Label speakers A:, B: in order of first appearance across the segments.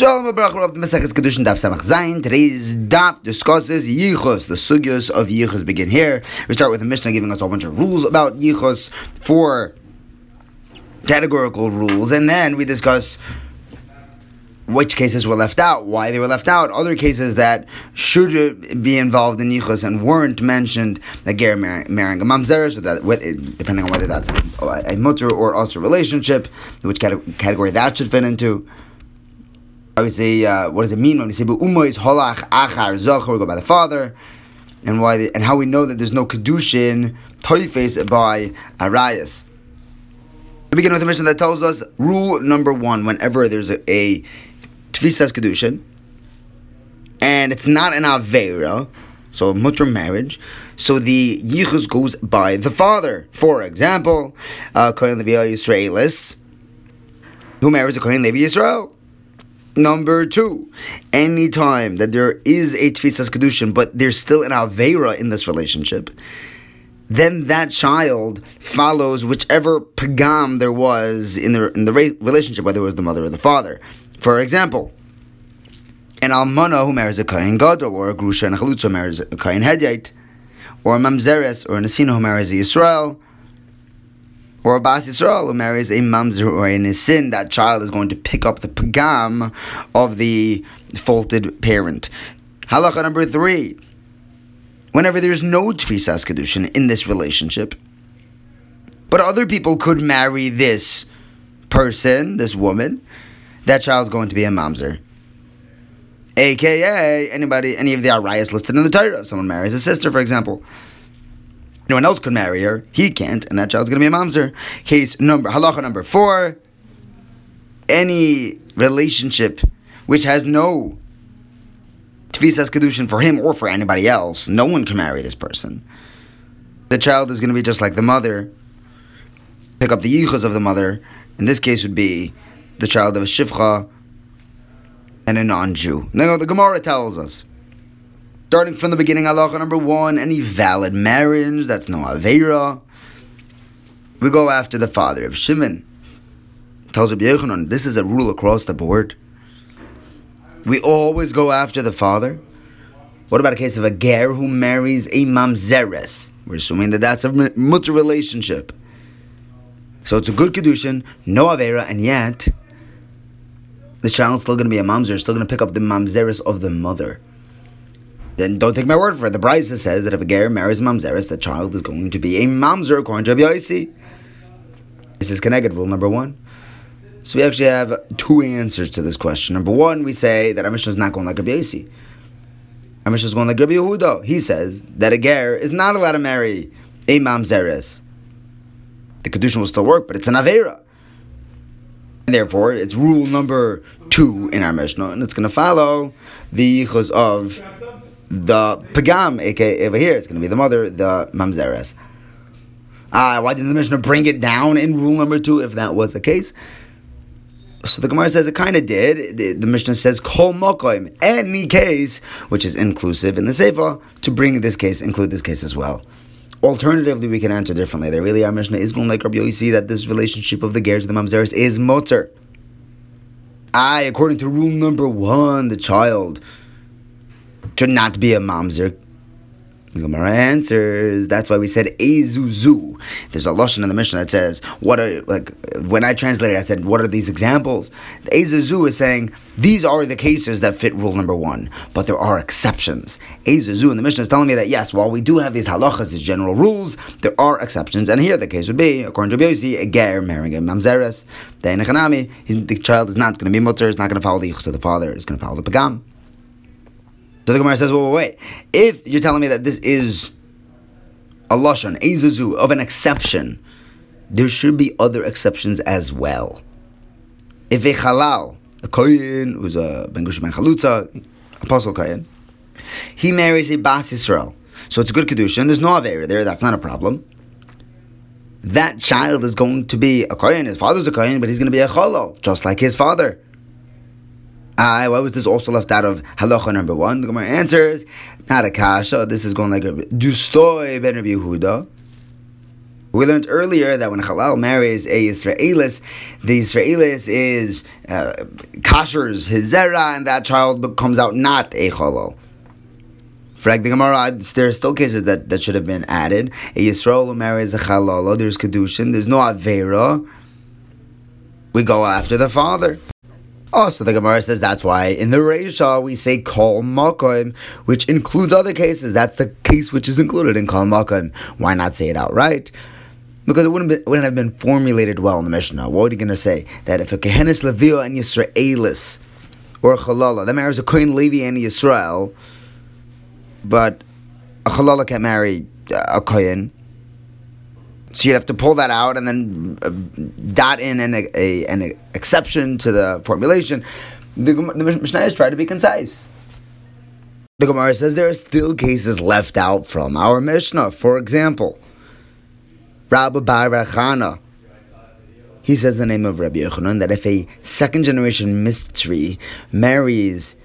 A: Shalom Abrach of the Masechet Kedushin Daf Samach Zayin. Today's Daf discusses Yichus. The sugyos of Yichus begin here. We start with the Mishnah giving us a whole bunch of rules about Yichus, four categorical rules, and then we discuss which cases were left out, why they were left out, other cases that should be involved in Yichus and weren't mentioned, that Ger marrying a mamzeres, depending on whether that's a, a mutter or also relationship, which category that should fit into obviously, uh, what does it mean when we say "umois holach achar zocher"? We go by the father, and why the, and how we know that there's no kedushin toifes by arayas. We begin with a Mishnah that tells us rule number one: whenever there's a, a tfisas kedushin, and it's not an avera, so mutter marriage. So the yichus goes by the father. For example, uh, Kohen Levi Yisraelis, who marries a Kohen Levi Yisrael. Number two, anytime that there is a tfisas kedushin, but there's still an avera in this relationship, then that child follows whichever pagam there was in the in the relationship, whether it was the mother or the father. For example, an almana who marries a kain gadol, or a grusha and a chalutza who marries a kain hedyait, or a mamzeres, or an asina who marries a Yisrael, or a Bas Yisrael who marries a mamzer or a nisin, that child is going to pick up the pagam of the faulted parent. Halacha number three. Whenever there's no tfisas kedushin in this relationship, but other people could marry this person, this woman, that child's going to be a mamzer. AKA anybody, any of the arayas listed in the Torah. If someone marries a sister, for example, no one else could marry her. He can't, and that child's going to be a mamzer. Case number halacha number four. Any relationship which has no tfisas kedushin for him or for anybody else, no one can marry this person. The child is going to be just like the mother. Pick up the yichus of the mother. In this case, would be the child of a shivcha and a non-Jew. Now the Gemara tells us Starting from the beginning, halacha number one, any valid marriage, that's no Avera. We go after the father of Shimon. Tells Rabbi Yochanan, this is a rule across the board. We always go after the father. What about a case of a ger who marries a mamzeres? We're assuming that that's a mutter relationship. So it's a good kedushin, no avera, and yet the child's still going to be a mamzer, still going to pick up the mamzeres of the mother then don't take my word for it. The Brisa says that if a ger marries mamzeres, the child is going to be a mamzer according to Rabbi. This is connected rule number one. So we actually have two answers to this question. Number one, we say that our Mishnah is not going like Rabbi Yossi. Our Mishnah is going like Rabbi Yehuda. He says that a ger is not allowed to marry a mamzeres. The kedushin will still work, but it's an avera. And therefore, it's rule number two in our Mishnah, and it's going to follow the yichus of the pagam, aka over here, it's going to be the mother, the mamzeres. Uh, why didn't the Mishnah bring it down in rule number two if that was the case? So the Gemara says it kind of did. The, the, Mishnah says kol mokoim, any case, which is inclusive in the Sefer, to bring this case, include this case as well. Alternatively, we can answer differently. There really, our Mishnah is going like Rabbi Yossi that this relationship of the ger to the mamzeres is motor. I, according to rule number one, the child to not be a mamzer? Gemara answers. That's why we said ezuzu. There's a lashon in the Mishnah that says, "What are like?" When I translated, I said, "What are these examples?" Ezuzu is saying these are the cases that fit rule number one, but there are exceptions. Ezuzu in the Mishnah is telling me that yes, while we do have these halachas, these general rules, there are exceptions, and here the case would be, according to Yossi, a ger marrying a mamzeres. The child is not going to be mutter. Is not going to follow the yichus of the father. It's going to follow the pagam. So the Gemara says, well, wait, if you're telling me that this is a lashon, a zuzu, of an exception, there should be other exceptions as well. If a halal, a kohen who's a ben gush ben chalutza, apostle kohen, he marries a bas Yisrael, so it's a good kedusha, and there's no avera there. That's not a problem. That child is going to be a kohen. His father's a kohen, but he's going to be a chalal, just like his father. Why was this also left out of halacha number one? The Gemara answers, not a kasha. This is going like a Dustoy ben Rabbi Yehuda. We learned earlier that when Halal marries a Israelis, the Israelis is uh, kashers his zera, and that child comes out not a Halal. For like the Gemara, there are still cases that, that should have been added. A Yisrael who marries a Halal, there's Kedushin, there's no Avera. We go after the father. Also, the Gemara says that's why in the Reisha we say Kol Makim, which includes other cases. That's the case which is included in Kol Makim. Why not say it outright? Because it wouldn't, be, wouldn't have been formulated well in the Mishnah. What are you going to say? That if a Kehenis Levio and Yisraelis, or a Chalala, that marries a Kohen Levi and Yisrael, but a Chalala can't marry a Kohen, so you'd have to pull that out and then uh, dot in an, a, an exception to the formulation. The, the Mishnah is to be concise. The Gemara says there are still cases left out from our Mishnah. For example, Rabbi Bar Rachana, he says the name of Rabbi Yochanan that if a second generation mitzri marries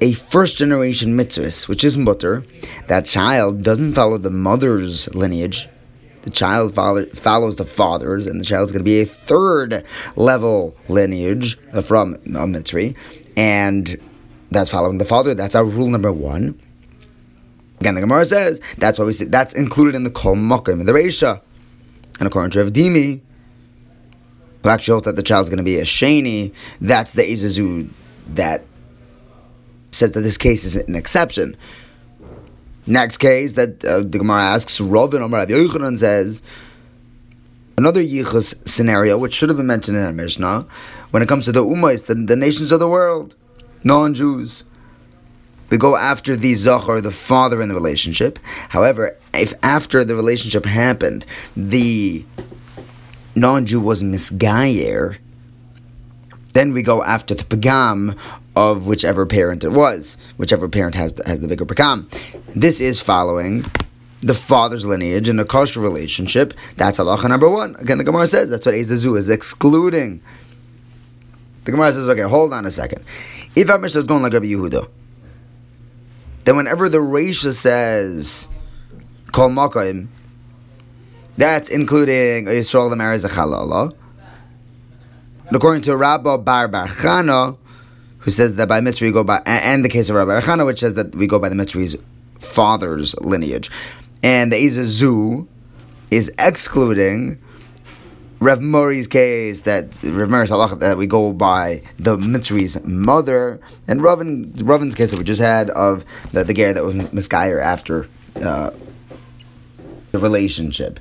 A: a first generation mitzvah, which is mutter, that child doesn't follow the mother's lineage, the child follow, follows the father's, and the child is going to be a third level lineage uh, from a mitzri, and that's following the father. That's our rule number one. Again, the Gemara says that's why we say that's included in the kol mokim in the Reisha, and according to Rav Dimi, who actually holds that the child is going to be a sheni, that's the Izazu that says that this case is an exception. Next case that uh, the Gemara asks, Rovin Omar Rabbi Yochanan says, another yichus scenario, which should have been mentioned in our Mishnah, when it comes to the Ummahs, the, the nations of the world, non-Jews. We go after the Zachar, the father in the relationship. However, if after the relationship happened, the non-Jew was misgayer, then we go after the pagam of whichever parent it was, whichever parent has the, has the bigger pagam. This is following the father's lineage in a kosher relationship. That's halacha number one. Again, the Gemara says that's what Ezazu is excluding. The Gemara says, okay, hold on a second. If our Mishnah is going like Rabbi Yehuda, then whenever the Reisha says Kol Makayim, that's including Yisrael that marries a Chalala. And according to Rabbi Bar Bar Chana, who says that by mitzvah we go by, and the case of Rabbi Rechana, which says that we go by the mitzvah's father's lineage. And the Izazu is excluding Rev Mori's case that Rev Mori's halacha that we go by the mitzvah's mother, and Ravin, Ravin's case that we just had of the, the ger that was misguyer after uh, the relationship.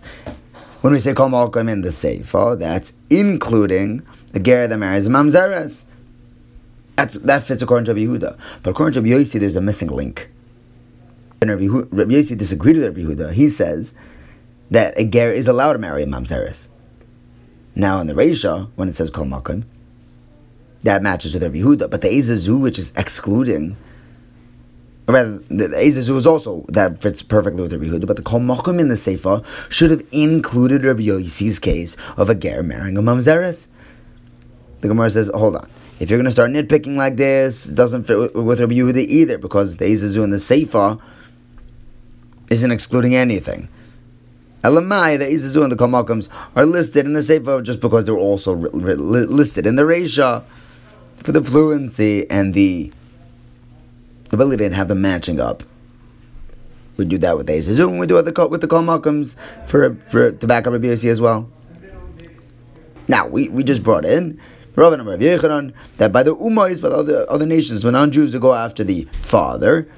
A: When we say Kol Makom in the Seifa, that's including the ger that marries Mamzeres. That's, that fits according to Rabbi Yehuda. But according to Rabbi Yossi, there's a missing link. And Rabbi, Rabbi Yossi disagreed with Rabbi Yehuda. He says that a ger is allowed to marry a mamzeres. Now in the Reisha, when it says kol makan, that matches with Rabbi Yehuda. But the Ezazu, which is excluding, rather, the, the Ezazu is also, that fits perfectly with Rabbi Yehuda, but the kol makan in the Sefer should have included Rabbi Yossi's case of a ger marrying a mamzeres. The Gemara says, hold on. If you're going to start nitpicking like this, it doesn't fit with, with Rabbi Yehuda either, because the Izazu and the Seifa isn't excluding anything. Elamai, the Izazu and the Kamakams are listed in the Seifa just because they're also re- listed in the Reisha for the fluency and the ability to have them matching up. We do that with the Izazu, and we do it with the, Kamakams for, for, to back up Rabbi as well. Now, we, we just brought in Rav and Rav Yechanan, that by the Ummahs, by the other, other nations, when non-Jews will go after the father,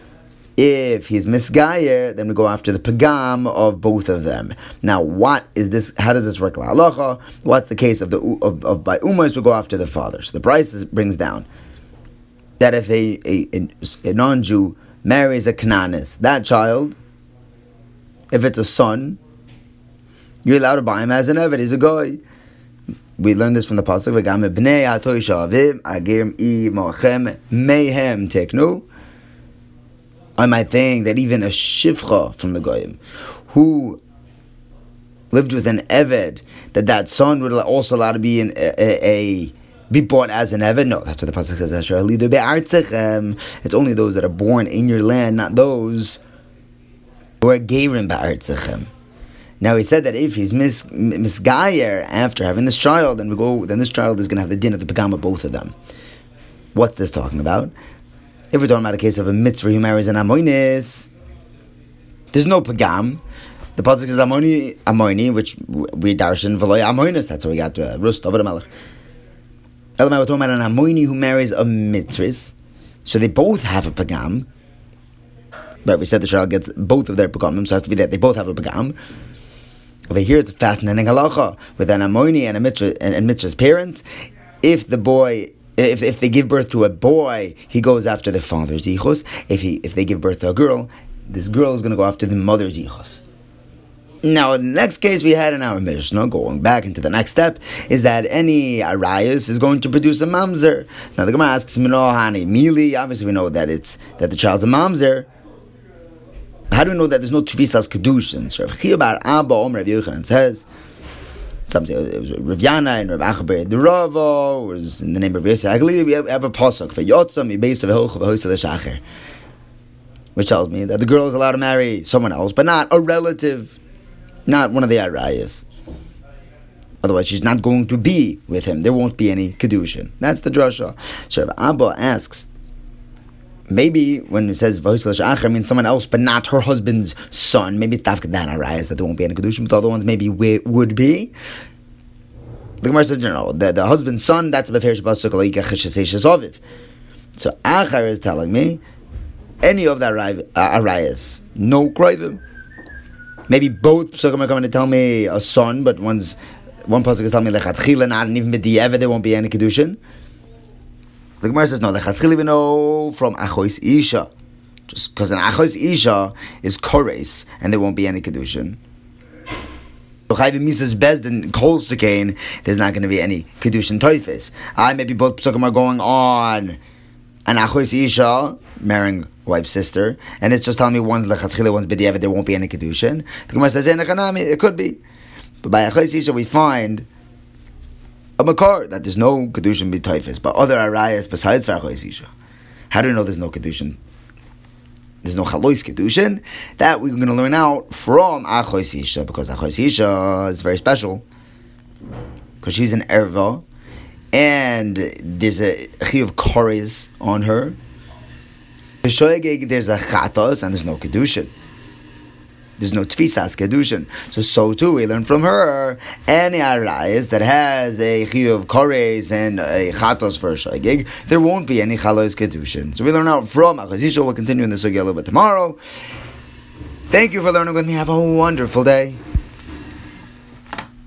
A: if he's misgayer, then we go after the pagam of both of them. Now, what is this? How does this work? Halacha. What's the case of the of, of by umas? We go after the father. So the price is, brings down that if a, a, a non-Jew marries a Canaanist, that child, if it's a son, you're allowed to buy him as an Eved. He's a guy we learned this from the pasuk. V'gam bnei atoy shavim agim i mochem mehem teknu. I might think that even a shivcha from the goyim, who lived with an eved, that that son would also allow to be in a, a, a be born as an Eved? No, that's what the Pasuk says. It's only those that are born in your land, not those who are Gerim Ba'artzechem. Now he said that if he's mis misgayer after having this child, then we go, then this child is going to have the din of the pagam both of them. What's this talking about? If we're talking about a case of a mitzri who marries an amoinis, there's no pagam. The pasuk is amoni, amoni, which we darshan v'loy amoinis. That's how we got to uh, Rus David Melech. Elamai, we're talking about an amoni who marries a mitzvah, so they both have a pagam. But we said the child gets both of their pagamim, so it has to be that they both have a pagam. Over here, it's a fascinating halacha with an amoni and a mitzvah and, and mitzvah's parents. If the boy if, if they give birth to a boy, he goes after the father's ichos. If he if they give birth to a girl, this girl is going to go after the mother's ichos. Now, in the next case we had in our Mishnah, going back into the next step, is that any arayas is going to produce a mamzer. Now the Gemara asks, Minohani Mili. Obviously, we know that it's that the child's a mamzer. How do we know that there's no tvisas kedushin? So Rav Chia bar Abba Omer Rav Yochanan says. Some say it was Rav Yana and Rav Achaber the Rava was in the name of Yosef Agli. We have, have a pasuk for Yotzam Yibes of Hoch of Hoysel Shacher, which tells me that the girl is allowed to marry someone else, but not a relative, not one of the Arayas. Otherwise, she's not going to be with him. There won't be any kedushin. That's the drasha. So Rav Abba asks maybe when it says Acher means someone else, but not her husband's son. Maybe Tafkadan Arayas that there won't be any Kedushim, but the other ones maybe would be. The Gemara says, no, the, the husband's son, that's a Befer Shabbos Aviv. So Achar is telling me, any of the Arayas, uh, no Kroivim. Maybe both Psukim are coming to tell me a son, but one's one pasuk is telling me lechatchila, not even b'di'evet there won't be any kedushin. The Gemara says no. The Chatzchili we know from Achois Isha, just because an Achois Isha is Kores, and there won't be any kedushin. So chayvim Mises Bezdin Kol Sekain, there's not going to be any kedushin toifes. I maybe both psukim are going on an Achois Isha marrying wife's sister, and it's just telling me one's lechatzchila, one's b'diavad, there won't be any kedushin. The Gemara says eh, it could be, but by Achois Isha we find a makar that there's no kedushin b'toifis, but other arayas besides v'achois isha. How do we know there's no kedushin? There's no chalois kedushin. That we're going to learn out from achois isha because achois isha is very special because she's an erva and there's a chi of kores on her. There's a chatos and there's no kedushin. There's no tfisas kedushin. So so too we learn from her any arayis that has a chiyuv kores and a chatos for a shagig. There won't be any chalos kedushin. So we learn out from Achazisha. We'll continue in the sugya a little bit tomorrow. Thank you for learning with me. Have a wonderful day.